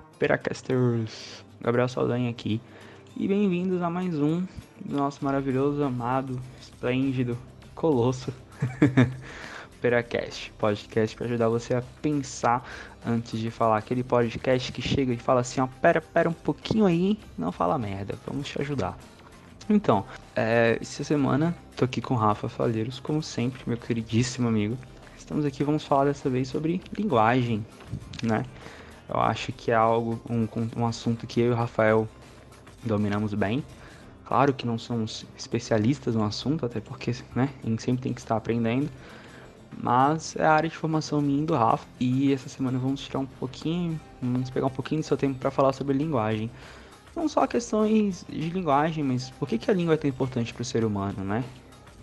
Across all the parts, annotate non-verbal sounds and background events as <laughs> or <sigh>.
Peracasters! Gabriel Saldanha aqui. E bem-vindos a mais um do nosso maravilhoso, amado, esplêndido, colosso <laughs> Peracast. Podcast para ajudar você a pensar antes de falar. Aquele podcast que chega e fala assim, ó, pera, pera um pouquinho aí, não fala merda, vamos te ajudar. Então, é, essa semana tô aqui com Rafa Falheiros, como sempre, meu queridíssimo amigo. Estamos aqui, vamos falar dessa vez sobre linguagem, né? Eu acho que é algo, um, um assunto que eu e o Rafael dominamos bem. Claro que não somos especialistas no assunto, até porque né, a gente sempre tem que estar aprendendo. Mas é a área de formação minha e do Rafa. E essa semana vamos tirar um pouquinho, vamos pegar um pouquinho do seu tempo para falar sobre linguagem. Não só questões de linguagem, mas por que, que a língua é tão importante para o ser humano, né?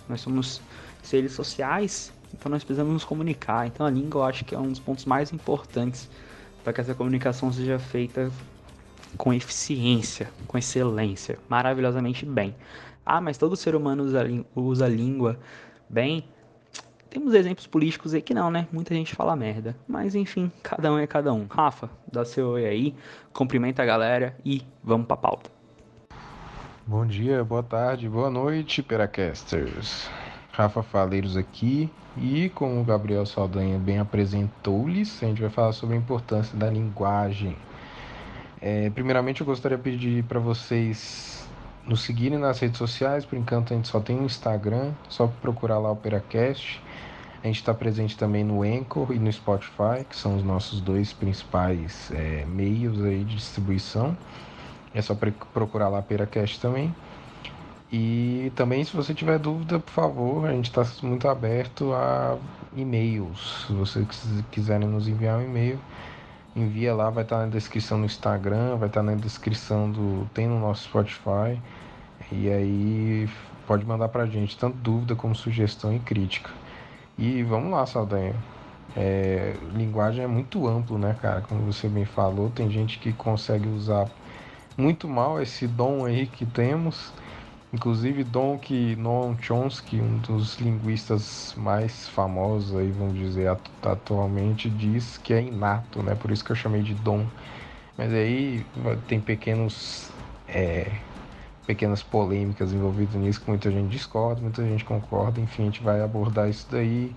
Nós somos seres sociais, então nós precisamos nos comunicar. Então a língua eu acho que é um dos pontos mais importantes para que essa comunicação seja feita com eficiência, com excelência, maravilhosamente bem. Ah, mas todo ser humano usa, usa língua bem? Temos exemplos políticos aí que não, né? Muita gente fala merda. Mas enfim, cada um é cada um. Rafa, dá seu oi aí, cumprimenta a galera e vamos pra pauta. Bom dia, boa tarde, boa noite, Peracasters. Rafa Faleiros aqui e como o Gabriel Saldanha bem apresentou-lhes, a gente vai falar sobre a importância da linguagem. É, primeiramente eu gostaria de pedir para vocês nos seguirem nas redes sociais, por enquanto a gente só tem o Instagram, só procurar lá o Peracast. A gente está presente também no Anchor e no Spotify, que são os nossos dois principais é, meios aí de distribuição. É só procurar lá Peracast também. E também, se você tiver dúvida, por favor, a gente está muito aberto a e-mails. Se vocês quiserem nos enviar um e-mail, envia lá, vai estar tá na descrição no Instagram, vai estar tá na descrição do. tem no nosso Spotify. E aí pode mandar pra gente tanto dúvida como sugestão e crítica. E vamos lá, Saldanha. É, linguagem é muito amplo, né, cara? Como você bem falou, tem gente que consegue usar muito mal esse dom aí que temos Inclusive Don Noam Chomsky, um dos linguistas mais famosos aí, vamos dizer, atualmente, diz que é inato, né? Por isso que eu chamei de dom. Mas aí tem pequenos é, pequenas polêmicas envolvidas nisso que muita gente discorda, muita gente concorda. Enfim, a gente vai abordar isso daí,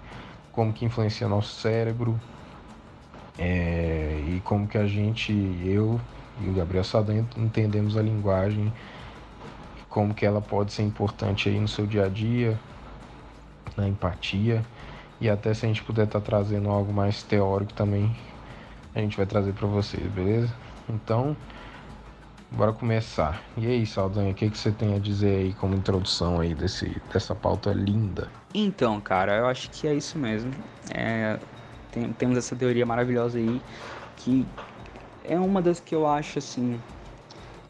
como que influencia nosso cérebro é, e como que a gente, eu e o Gabriel Sadan entendemos a linguagem como que ela pode ser importante aí no seu dia a dia, na empatia e até se a gente puder estar tá trazendo algo mais teórico também, a gente vai trazer para vocês, beleza? Então, bora começar. E aí, Saldanha, o que, que você tem a dizer aí como introdução aí desse, dessa pauta linda? Então, cara, eu acho que é isso mesmo. É, tem, temos essa teoria maravilhosa aí que é uma das que eu acho assim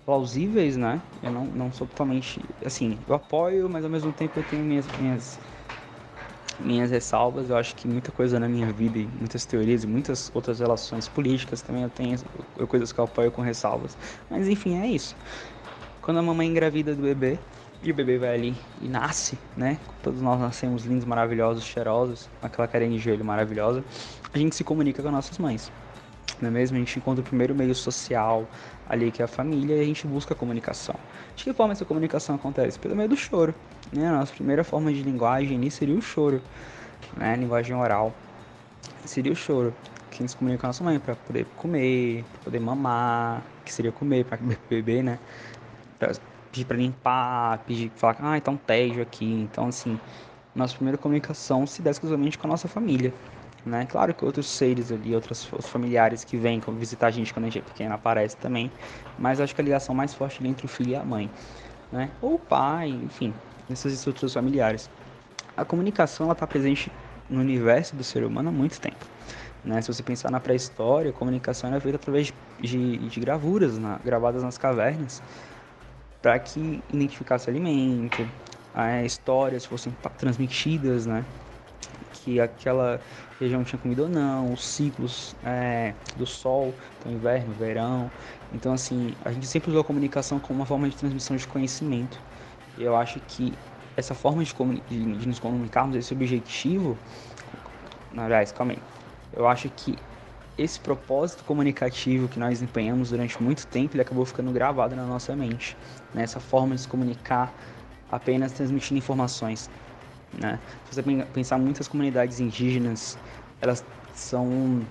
plausíveis, né? Eu não, não sou totalmente. Assim, eu apoio, mas ao mesmo tempo eu tenho minhas, minhas, minhas ressalvas. Eu acho que muita coisa na minha vida, e muitas teorias e muitas outras relações políticas também eu tenho coisas que eu apoio com ressalvas. Mas enfim, é isso. Quando a mamãe engravida do bebê, e o bebê vai ali e nasce, né? Todos nós nascemos lindos, maravilhosos, cheirosos, aquela carinha de joelho maravilhosa. A gente se comunica com nossas mães não é mesmo? A gente encontra o primeiro meio social ali que é a família e a gente busca a comunicação. De que forma essa comunicação acontece? Pelo meio do choro. Né? A nossa primeira forma de linguagem ali seria o choro, né? Linguagem oral seria o choro. Que se comunica com a nossa mãe para poder comer, para poder mamar, que seria comer, para <laughs> beber, né? Pra pedir para limpar, pedir, falar, ah, tá um tédio aqui. Então, assim, nossa primeira comunicação se dá exclusivamente com a nossa família. Né? Claro que outros seres ali, outros, outros familiares que vêm visitar a gente quando a gente é pequeno aparecem também, mas acho que a ligação mais forte é entre o filho e a mãe, né? Ou o pai, enfim, essas estruturas familiares. A comunicação ela está presente no universo do ser humano há muito tempo. Né? Se você pensar na pré-história, a comunicação era feita através de, de gravuras na, gravadas nas cavernas para que identificasse alimento, é, histórias fossem transmitidas, né? Que aquela região tinha comida ou não, os ciclos é, do sol, então inverno, verão. Então, assim, a gente sempre usou a comunicação como uma forma de transmissão de conhecimento. E eu acho que essa forma de, de, de nos comunicarmos, esse objetivo. Aliás, calma aí. Eu acho que esse propósito comunicativo que nós empenhamos durante muito tempo, ele acabou ficando gravado na nossa mente. Né? Forma de se comunicar apenas transmitindo informações. Né? Se você pensar muitas comunidades indígenas, elas são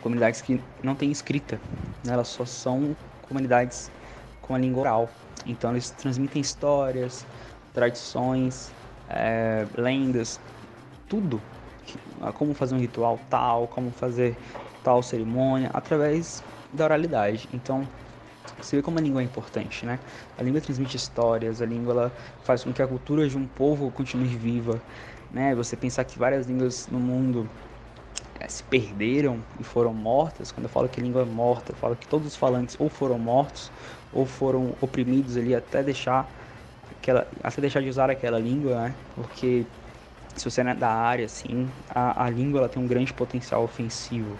comunidades que não têm escrita, né? elas só são comunidades com a língua oral. Então eles transmitem histórias, tradições, é, lendas, tudo. Como fazer um ritual tal, como fazer tal cerimônia, através da oralidade. Então, você vê como a língua é importante, né? A língua transmite histórias, a língua ela faz com que a cultura de um povo continue viva, né? Você pensar que várias línguas no mundo é, se perderam e foram mortas, quando eu falo que língua é morta, eu falo que todos os falantes ou foram mortos ou foram oprimidos ali até deixar aquela, até deixar de usar aquela língua, né? Porque se você é da área, assim, a, a língua ela tem um grande potencial ofensivo.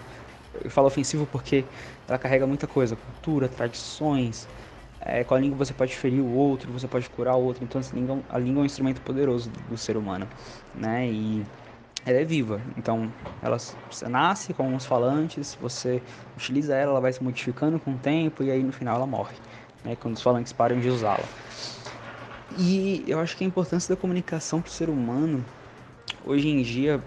Eu falo ofensivo porque ela carrega muita coisa, cultura, tradições. É, com a língua você pode ferir o outro, você pode curar o outro. Então a língua, a língua é um instrumento poderoso do ser humano, né? E ela é viva. Então ela você nasce com os falantes, você utiliza ela, ela vai se modificando com o tempo e aí no final ela morre, né? Quando os falantes param de usá-la. E eu acho que a importância da comunicação para o ser humano hoje em dia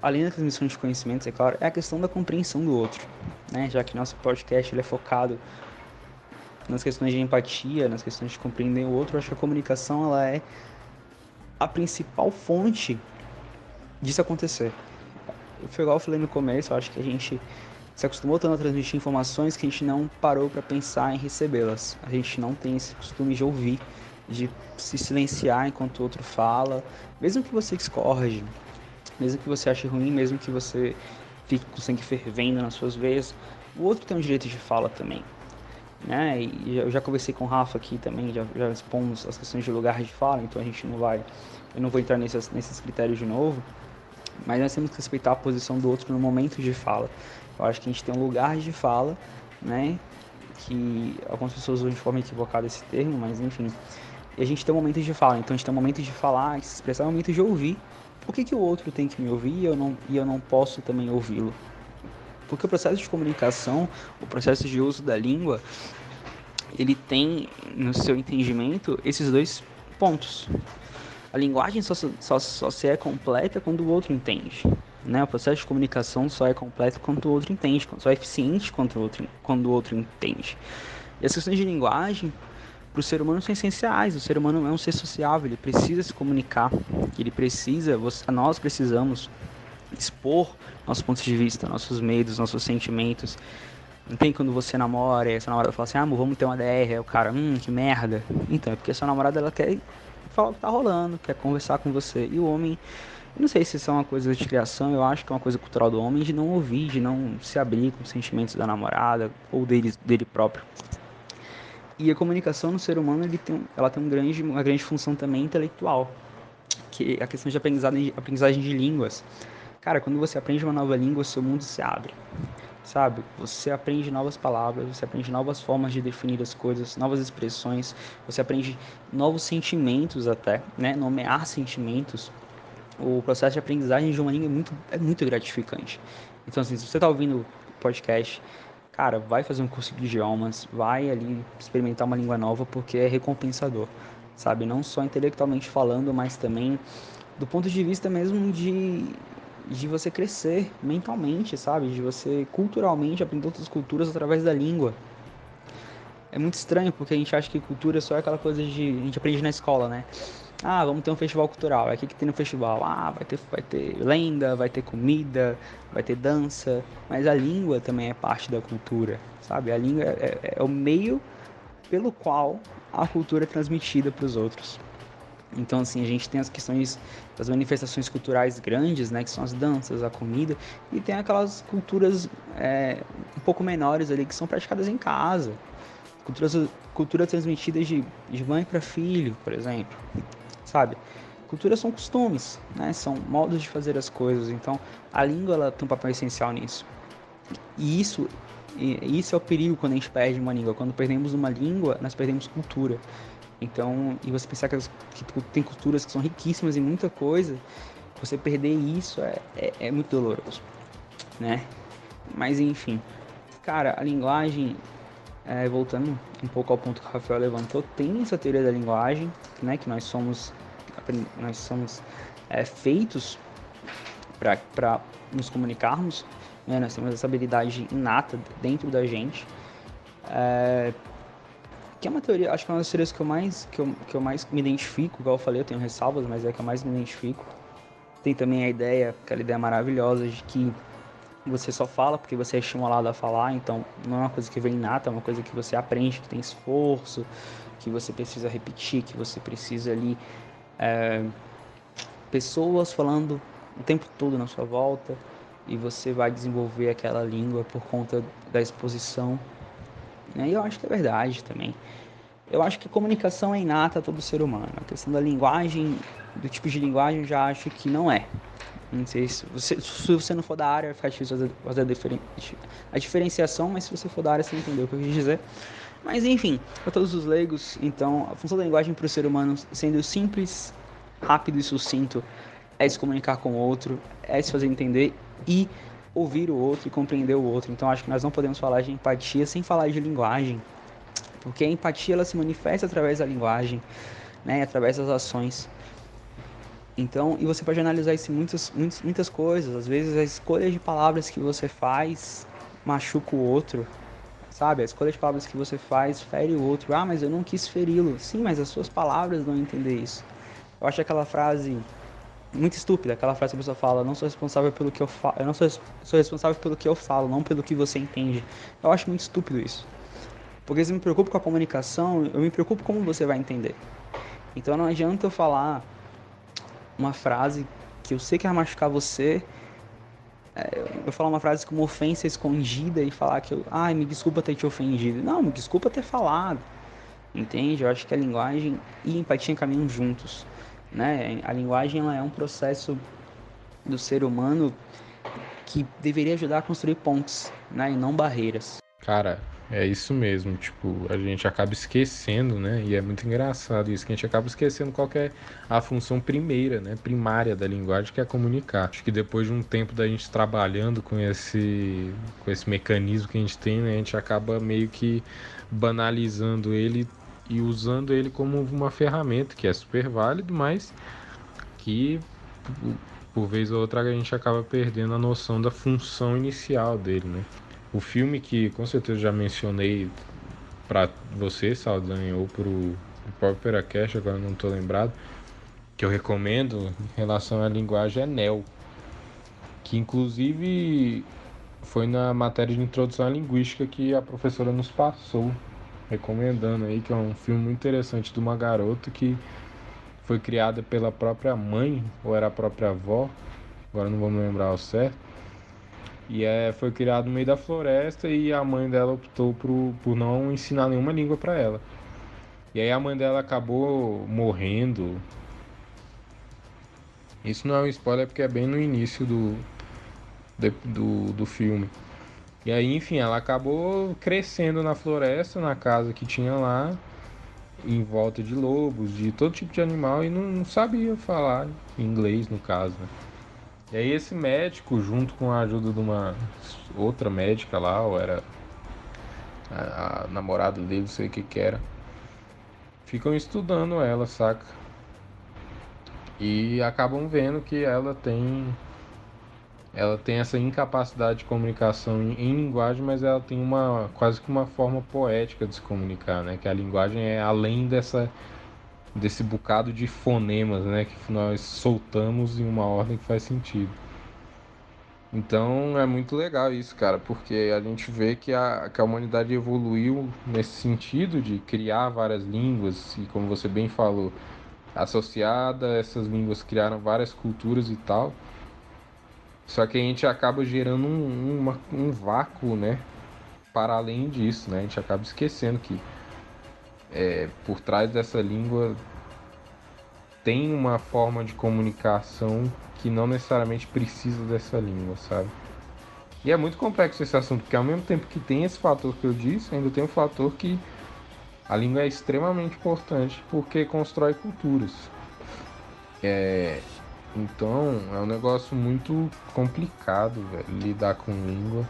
além da transmissão de conhecimentos, é claro, é a questão da compreensão do outro, né? Já que nosso podcast ele é focado nas questões de empatia, nas questões de compreender o outro, acho que a comunicação ela é a principal fonte disso acontecer. Foi igual eu falei no começo, acho que a gente se acostumou tanto a transmitir informações que a gente não parou para pensar em recebê-las. A gente não tem esse costume de ouvir, de se silenciar enquanto o outro fala, mesmo que você discorde, mesmo que você ache ruim, mesmo que você fique com sangue fervendo nas suas veias, o outro tem um direito de fala também. Né? E eu já conversei com o Rafa aqui também, já, já expomos as questões de lugar de fala, então a gente não vai, eu não vou entrar nesses, nesses critérios de novo, mas nós temos que respeitar a posição do outro no momento de fala. Eu acho que a gente tem um lugar de fala, né? Que algumas pessoas usam de forma equivocada esse termo, mas enfim. E a gente tem um momento de fala, então a gente tem um momento de falar, de se expressar, um momento de ouvir por que, que o outro tem que me ouvir e eu não, e eu não posso também ouvi-lo? Porque o processo de comunicação, o processo de uso da língua, ele tem no seu entendimento esses dois pontos. A linguagem só, só, só se é completa quando o outro entende. Né? O processo de comunicação só é completo quando o outro entende, só é eficiente quando o outro, quando o outro entende. E as questões de linguagem para o ser humano são essenciais. O ser humano é um ser sociável, ele precisa se comunicar, ele precisa, nós precisamos expor nossos pontos de vista, nossos medos, nossos sentimentos. Não tem quando você namora e sua namorada fala assim, ah, amor, vamos ter uma DR, o cara, hum, que merda. Então, é porque a sua namorada ela quer falar o que tá rolando, quer conversar com você. E o homem, não sei se isso é uma coisa de criação, eu acho que é uma coisa cultural do homem de não ouvir, de não se abrir com os sentimentos da namorada ou dele, dele próprio. E a comunicação no ser humano ele tem, ela tem um grande, uma grande função também intelectual, que é a questão de aprendizagem, aprendizagem de línguas. Cara, quando você aprende uma nova língua, seu mundo se abre, sabe? Você aprende novas palavras, você aprende novas formas de definir as coisas, novas expressões, você aprende novos sentimentos até, né? Nomear sentimentos. O processo de aprendizagem de uma língua é muito, é muito gratificante. Então, assim, se você está ouvindo o podcast cara, vai fazer um curso de idiomas, vai ali experimentar uma língua nova porque é recompensador, sabe? Não só intelectualmente falando, mas também do ponto de vista mesmo de, de você crescer mentalmente, sabe? De você culturalmente aprender outras culturas através da língua. É muito estranho porque a gente acha que cultura é só aquela coisa de. A gente aprende na escola, né? Ah, vamos ter um festival cultural. O que, que tem no festival? Ah, vai ter, vai ter lenda, vai ter comida, vai ter dança. Mas a língua também é parte da cultura, sabe? A língua é, é, é o meio pelo qual a cultura é transmitida para os outros. Então, assim, a gente tem as questões das manifestações culturais grandes, né, que são as danças, a comida, e tem aquelas culturas é, um pouco menores ali que são praticadas em casa. Culturas, cultura transmitida de, de mãe para filho, por exemplo sabe? Culturas são costumes, né? São modos de fazer as coisas. Então, a língua ela tem um papel essencial nisso. E isso, e isso é o perigo quando a gente perde uma língua. Quando perdemos uma língua, nós perdemos cultura. Então, e você pensar que, que tem culturas que são riquíssimas em muita coisa, você perder isso é, é, é muito doloroso, né? Mas enfim, cara, a linguagem, é, voltando um pouco ao ponto que o Rafael levantou, tem essa teoria da linguagem, né, que nós somos, nós somos é, feitos para nos comunicarmos, né, nós temos essa habilidade inata dentro da gente, é, que é uma teoria, acho que é uma das teorias que eu mais, que eu, que eu mais me identifico, igual eu falei, eu tenho ressalvas, mas é que eu mais me identifico. Tem também a ideia, aquela ideia maravilhosa de que você só fala porque você é estimulado a falar, então não é uma coisa que vem nata, é uma coisa que você aprende, que tem esforço, que você precisa repetir, que você precisa ali é, pessoas falando o tempo todo na sua volta e você vai desenvolver aquela língua por conta da exposição. E eu acho que é verdade também. Eu acho que comunicação é inata a todo ser humano. A questão da linguagem, do tipo de linguagem, eu já acho que não é. Não sei se você, se você não for da área, vai ficar difícil fazer, a, a diferenciação, mas se você for da área, você entendeu o que eu quis dizer. Mas enfim, para todos os leigos, então, a função da linguagem para o ser humano, sendo simples, rápido e sucinto, é se comunicar com o outro, é se fazer entender e ouvir o outro e compreender o outro. Então, acho que nós não podemos falar de empatia sem falar de linguagem, porque a empatia ela se manifesta através da linguagem, né, através das ações. Então, e você pode analisar isso em muitas, muitas, muitas coisas. Às vezes a escolha de palavras que você faz machuca o outro, sabe? A escolha de palavras que você faz fere o outro. Ah, mas eu não quis feri-lo. Sim, mas as suas palavras não entender isso. Eu acho aquela frase muito estúpida, aquela frase que a pessoa fala, não sou responsável pelo que eu falo, eu não sou, sou responsável pelo que eu falo, não pelo que você entende. Eu acho muito estúpido isso. Porque se eu me preocupo com a comunicação, eu me preocupo como você vai entender. Então não adianta eu falar uma frase que eu sei que vai machucar você. É, eu falar uma frase como ofensa escondida e falar que eu, ai, me desculpa ter te ofendido. Não, me desculpa ter falado. Entende? Eu acho que a linguagem e a empatia caminham juntos. Né? A linguagem ela é um processo do ser humano que deveria ajudar a construir pontes, né? E não barreiras. Cara, é isso mesmo, tipo, a gente acaba esquecendo, né? E é muito engraçado isso, que a gente acaba esquecendo qual é a função primeira, né? Primária da linguagem, que é comunicar. Acho que depois de um tempo da gente trabalhando com esse, com esse mecanismo que a gente tem, né? A gente acaba meio que banalizando ele e usando ele como uma ferramenta, que é super válido, mas que por vez ou outra a gente acaba perdendo a noção da função inicial dele, né? O filme que com certeza já mencionei para você, Saldanha, ou pro próprio Peracast, agora não estou lembrado, que eu recomendo em relação à linguagem é Neo, que inclusive foi na matéria de introdução à linguística que a professora nos passou, recomendando aí, que é um filme muito interessante de uma garota que foi criada pela própria mãe, ou era a própria avó, agora não vou me lembrar ao certo, e é, foi criado no meio da floresta e a mãe dela optou por, por não ensinar nenhuma língua para ela. E aí a mãe dela acabou morrendo. Isso não é um spoiler porque é bem no início do, do, do filme. E aí, enfim, ela acabou crescendo na floresta, na casa que tinha lá, em volta de lobos, de todo tipo de animal, e não, não sabia falar inglês, no caso. Né? E aí esse médico, junto com a ajuda de uma outra médica lá, ou era a, a namorada dele, não sei o que que era, ficam estudando ela, saca? E acabam vendo que ela tem ela tem essa incapacidade de comunicação em, em, linguagem, mas ela tem uma quase que uma forma poética de se comunicar, né? Que a linguagem é além dessa desse bocado de fonemas, né, que nós soltamos em uma ordem que faz sentido. Então é muito legal isso, cara, porque a gente vê que a, que a humanidade evoluiu nesse sentido de criar várias línguas, e como você bem falou, associada essas línguas criaram várias culturas e tal. Só que a gente acaba gerando um, uma, um vácuo, né? Para além disso, né? A gente acaba esquecendo que é, por trás dessa língua tem uma forma de comunicação que não necessariamente precisa dessa língua, sabe? E é muito complexo esse assunto, porque ao mesmo tempo que tem esse fator que eu disse, ainda tem o fator que a língua é extremamente importante porque constrói culturas. É, então é um negócio muito complicado, lidar com língua.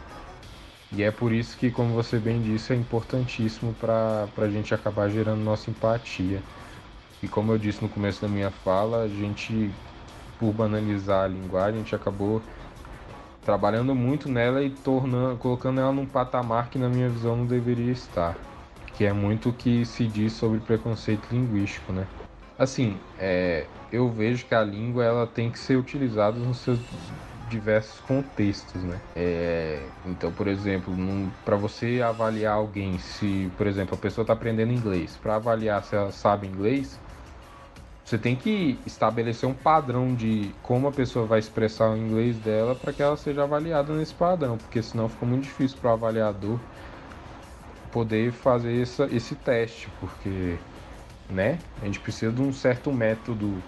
E é por isso que, como você bem disse, é importantíssimo para a gente acabar gerando nossa empatia. E como eu disse no começo da minha fala, a gente, por banalizar a linguagem, a gente acabou trabalhando muito nela e tornando, colocando ela num patamar que na minha visão não deveria estar, que é muito o que se diz sobre preconceito linguístico, né? Assim, é, eu vejo que a língua ela tem que ser utilizada nos seus diversos contextos, né? É, então, por exemplo, para você avaliar alguém, se, por exemplo, a pessoa está aprendendo inglês, para avaliar se ela sabe inglês, você tem que estabelecer um padrão de como a pessoa vai expressar o inglês dela para que ela seja avaliada nesse padrão, porque senão fica muito difícil para o avaliador poder fazer essa, esse teste, porque né, a gente precisa de um certo método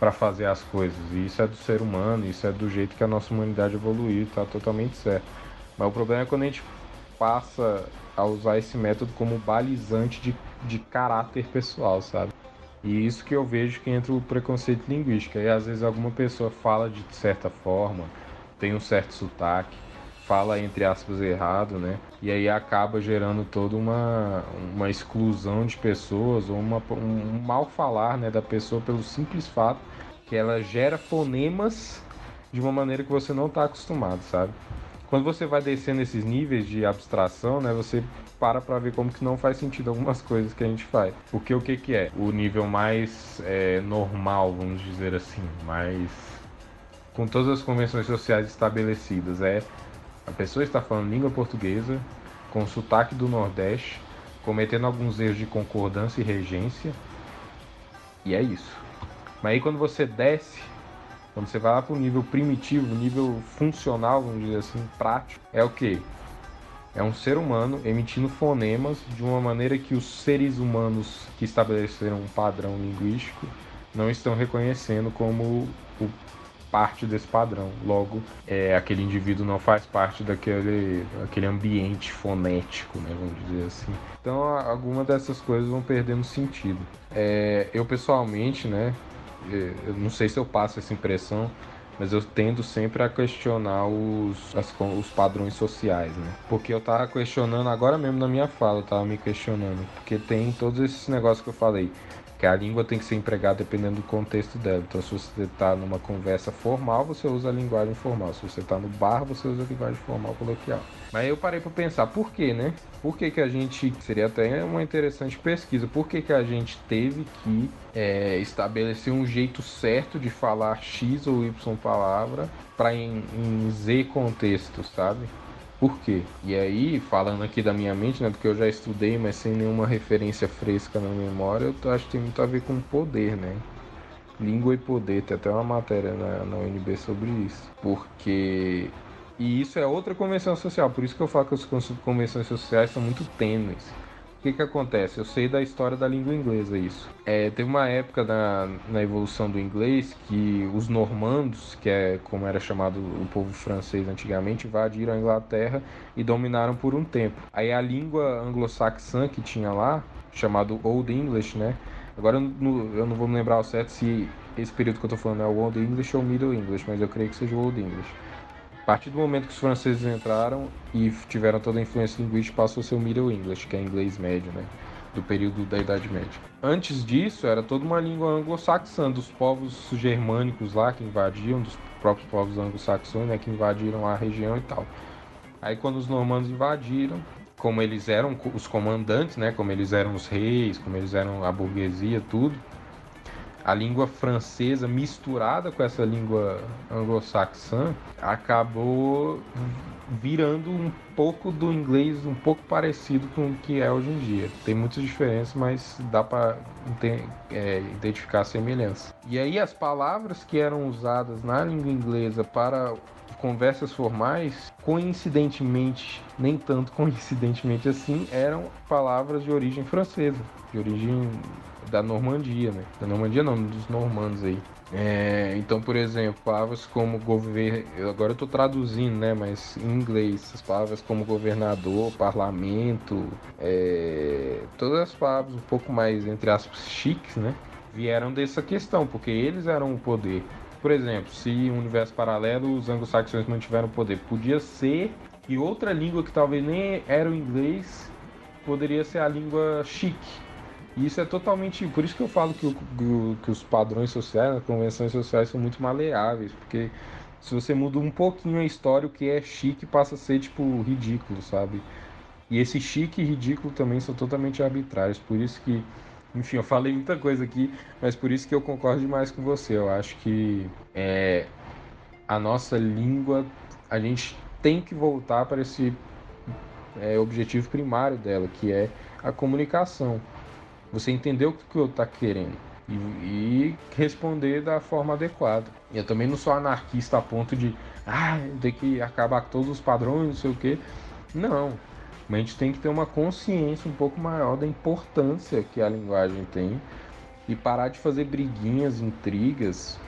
para fazer as coisas, e isso é do ser humano, isso é do jeito que a nossa humanidade evoluiu, está totalmente certo. Mas o problema é quando a gente passa a usar esse método como balizante de, de caráter pessoal, sabe? E isso que eu vejo que entra o preconceito linguístico. Aí às vezes alguma pessoa fala de certa forma, tem um certo sotaque, fala entre aspas errado, né? E aí acaba gerando toda uma, uma exclusão de pessoas ou uma, um, mal falar né, da pessoa pelo simples fato que ela gera fonemas de uma maneira que você não está acostumado, sabe? Quando você vai descendo esses níveis de abstração, né, você para para ver como que não faz sentido algumas <laughs> coisas que a gente faz. Porque o que que é? O nível mais é, normal, vamos dizer assim, mais com todas as convenções sociais estabelecidas é a pessoa está falando língua portuguesa com sotaque do Nordeste, cometendo alguns erros de concordância e regência, e é isso. Mas aí quando você desce quando você vai lá para o nível primitivo, nível funcional, vamos dizer assim, prático, é o que? É um ser humano emitindo fonemas de uma maneira que os seres humanos que estabeleceram um padrão linguístico não estão reconhecendo como o parte desse padrão. Logo, é, aquele indivíduo não faz parte daquele, daquele ambiente fonético, né, vamos dizer assim. Então, algumas dessas coisas vão perdendo sentido. É, eu pessoalmente, né, é, eu não sei se eu passo essa impressão, mas eu tendo sempre a questionar os, as, os padrões sociais, né? Porque eu tava questionando agora mesmo na minha fala, eu tava me questionando, porque tem todos esses negócios que eu falei, que a língua tem que ser empregada dependendo do contexto dela. Então, se você está numa conversa formal, você usa a linguagem formal. Se você está no bar, você usa a linguagem formal coloquial. Mas eu parei para pensar, por quê, né? Por que, que a gente. Seria até uma interessante pesquisa. Por que, que a gente teve que é, estabelecer um jeito certo de falar X ou Y palavra para em, em Z contexto, sabe? Por quê? E aí, falando aqui da minha mente, né, porque eu já estudei, mas sem nenhuma referência fresca na memória, eu acho que tem muito a ver com poder, né? Língua e poder, tem até uma matéria na, na UNB sobre isso. Porque. E isso é outra convenção social, por isso que eu falo que as convenções sociais são muito tênues. O que, que acontece? Eu sei da história da língua inglesa isso. É, teve uma época na, na evolução do inglês que os normandos, que é como era chamado o povo francês antigamente, invadiram a Inglaterra e dominaram por um tempo. Aí a língua anglo-saxã que tinha lá, chamado Old English, né? Agora eu não, eu não vou me lembrar ao certo se esse período que eu tô falando é o Old English ou Middle English, mas eu creio que seja o Old English partir do momento que os franceses entraram e tiveram toda a influência linguística, passou a ser o Middle English, que é inglês médio, né? Do período da Idade Média. Antes disso, era toda uma língua anglo-saxã, dos povos germânicos lá que invadiam, dos próprios povos anglo-saxões, né? Que invadiram a região e tal. Aí, quando os normandos invadiram, como eles eram os comandantes, né? Como eles eram os reis, como eles eram a burguesia, tudo a língua francesa misturada com essa língua anglo-saxã acabou virando um pouco do inglês um pouco parecido com o que é hoje em dia. Tem muitas diferenças, mas dá para é, identificar a semelhança. E aí as palavras que eram usadas na língua inglesa para conversas formais, coincidentemente, nem tanto <laughs> coincidentemente assim, eram palavras de origem francesa, de origem da Normandia, né? Da Normandia não, dos normandos aí. É, então, por exemplo, palavras como governo, agora eu estou traduzindo, né? Mas em inglês, as palavras como governador, parlamento, é, todas as palavras um pouco mais entre aspas chiques, né? Vieram dessa questão, porque eles eram o poder. Por exemplo, se universo paralelo os anglo-saxões mantiveram o poder, podia ser E outra língua que talvez nem era o inglês poderia ser a língua chique. E isso é totalmente. Por isso que eu falo que, o, que os padrões sociais, as convenções sociais são muito maleáveis. Porque se você muda um pouquinho a história, o que é chique passa a ser, tipo, ridículo, sabe? E esse chique e ridículo também são totalmente arbitrários. Por isso que. Enfim, eu falei muita coisa aqui, mas por isso que eu concordo demais com você. Eu acho que é, a nossa língua, a gente tem que voltar para esse é, objetivo primário dela, que é a comunicação. Você entender o que outro está querendo e, e, responder da forma adequada. Eu também não sou anarquista a ponto de ah, tem que acabar com todos os padrões, não sei o que. Não. Mas a gente tem que ter uma consciência um pouco maior da importância que a linguagem tem e parar de fazer briguinhas, intrigas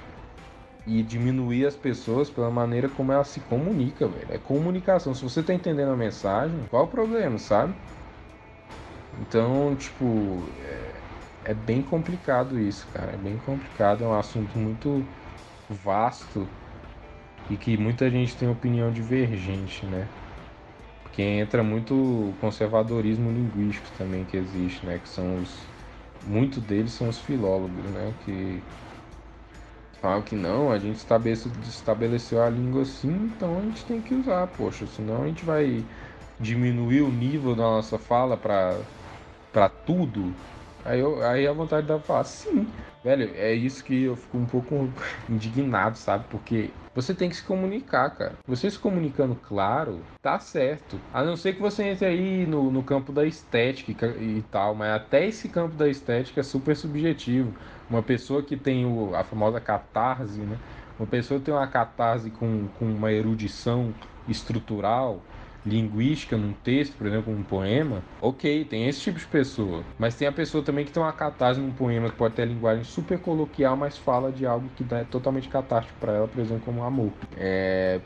e diminuir as pessoas pela maneira como ela se comunica, velho. É comunicação. Se você tá entendendo a mensagem, qual o problema, sabe? Então, tipo, é, é bem complicado isso, cara. É bem complicado, é um assunto muito vasto e que muita gente tem opinião divergente, né? Porque entra muito conservadorismo linguístico também que existe, né? Que são os. Muito deles são os filólogos, né? Que falam que não, a gente estabeleceu a língua assim, então a gente tem que usar, poxa, senão a gente vai diminuir o nível da nossa fala para tudo. Aí, eu, aí a vontade da falar, sim, velho, é isso que eu fico um pouco <laughs> indignado, sabe? Porque você tem que se comunicar, cara. Você se comunicando claro, tá certo. A não ser que você entre aí no, no campo da estética e tal, mas até esse campo da estética é super subjetivo. Uma pessoa que tem o, a famosa catarse, né? Uma pessoa que tem uma catarse com, com uma erudição estrutural, linguística num texto, por exemplo, um poema, ok, tem esse tipo de pessoa. Mas tem a pessoa também que tem uma catarse num poema que pode ter linguagem super coloquial, mas fala de algo que é totalmente catástrofe para ela, por exemplo, como amor. É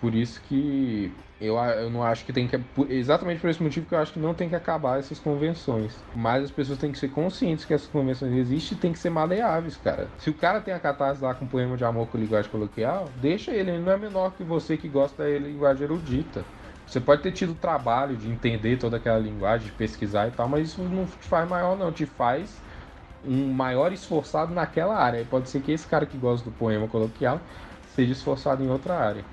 por isso que eu, eu não acho que tem que. Exatamente por esse motivo que eu acho que não tem que acabar essas convenções. Mas as pessoas têm que ser conscientes que essas convenções existem e tem que ser maleáveis, cara. Se o cara tem a catarse lá com poema de amor com linguagem coloquial, deixa ele. Ele não é menor que você que gosta da linguagem erudita. Você pode ter tido o trabalho de entender toda aquela linguagem, de pesquisar e tal, mas isso não te faz maior, não. Te faz um maior esforçado naquela área. pode ser que esse cara que gosta do poema coloquial seja esforçado em outra área.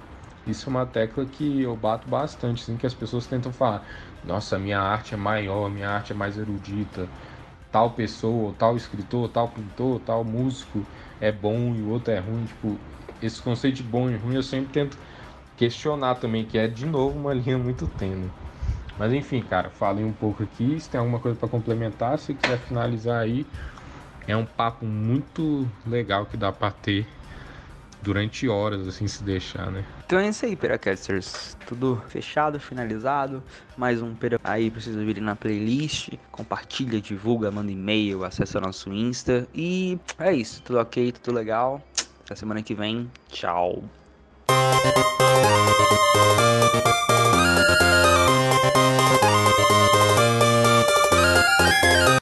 Isso é uma tecla que eu bato bastante, assim, que as pessoas tentam falar: nossa, minha arte é maior, minha arte é mais erudita, tal pessoa, tal escritor, tal pintor, tal músico é bom e o outro é ruim. Tipo, esse conceito de bom e ruim eu sempre tento questionar também, que é de novo uma <laughs> linha muito tênue. Mas enfim, cara, falei um pouco aqui. Se tem alguma coisa para complementar, se quiser finalizar aí, é um papo muito legal que dá para ter durante horas, assim, se deixar, né? Então é isso aí, Peracasters. Tudo fechado, finalizado. Mais um Pera aí precisa vir na playlist. Compartilha, divulga, manda e-mail, acessa nosso Insta. E é isso, tudo ok, tudo legal. Até semana que vem. Tchau. うん。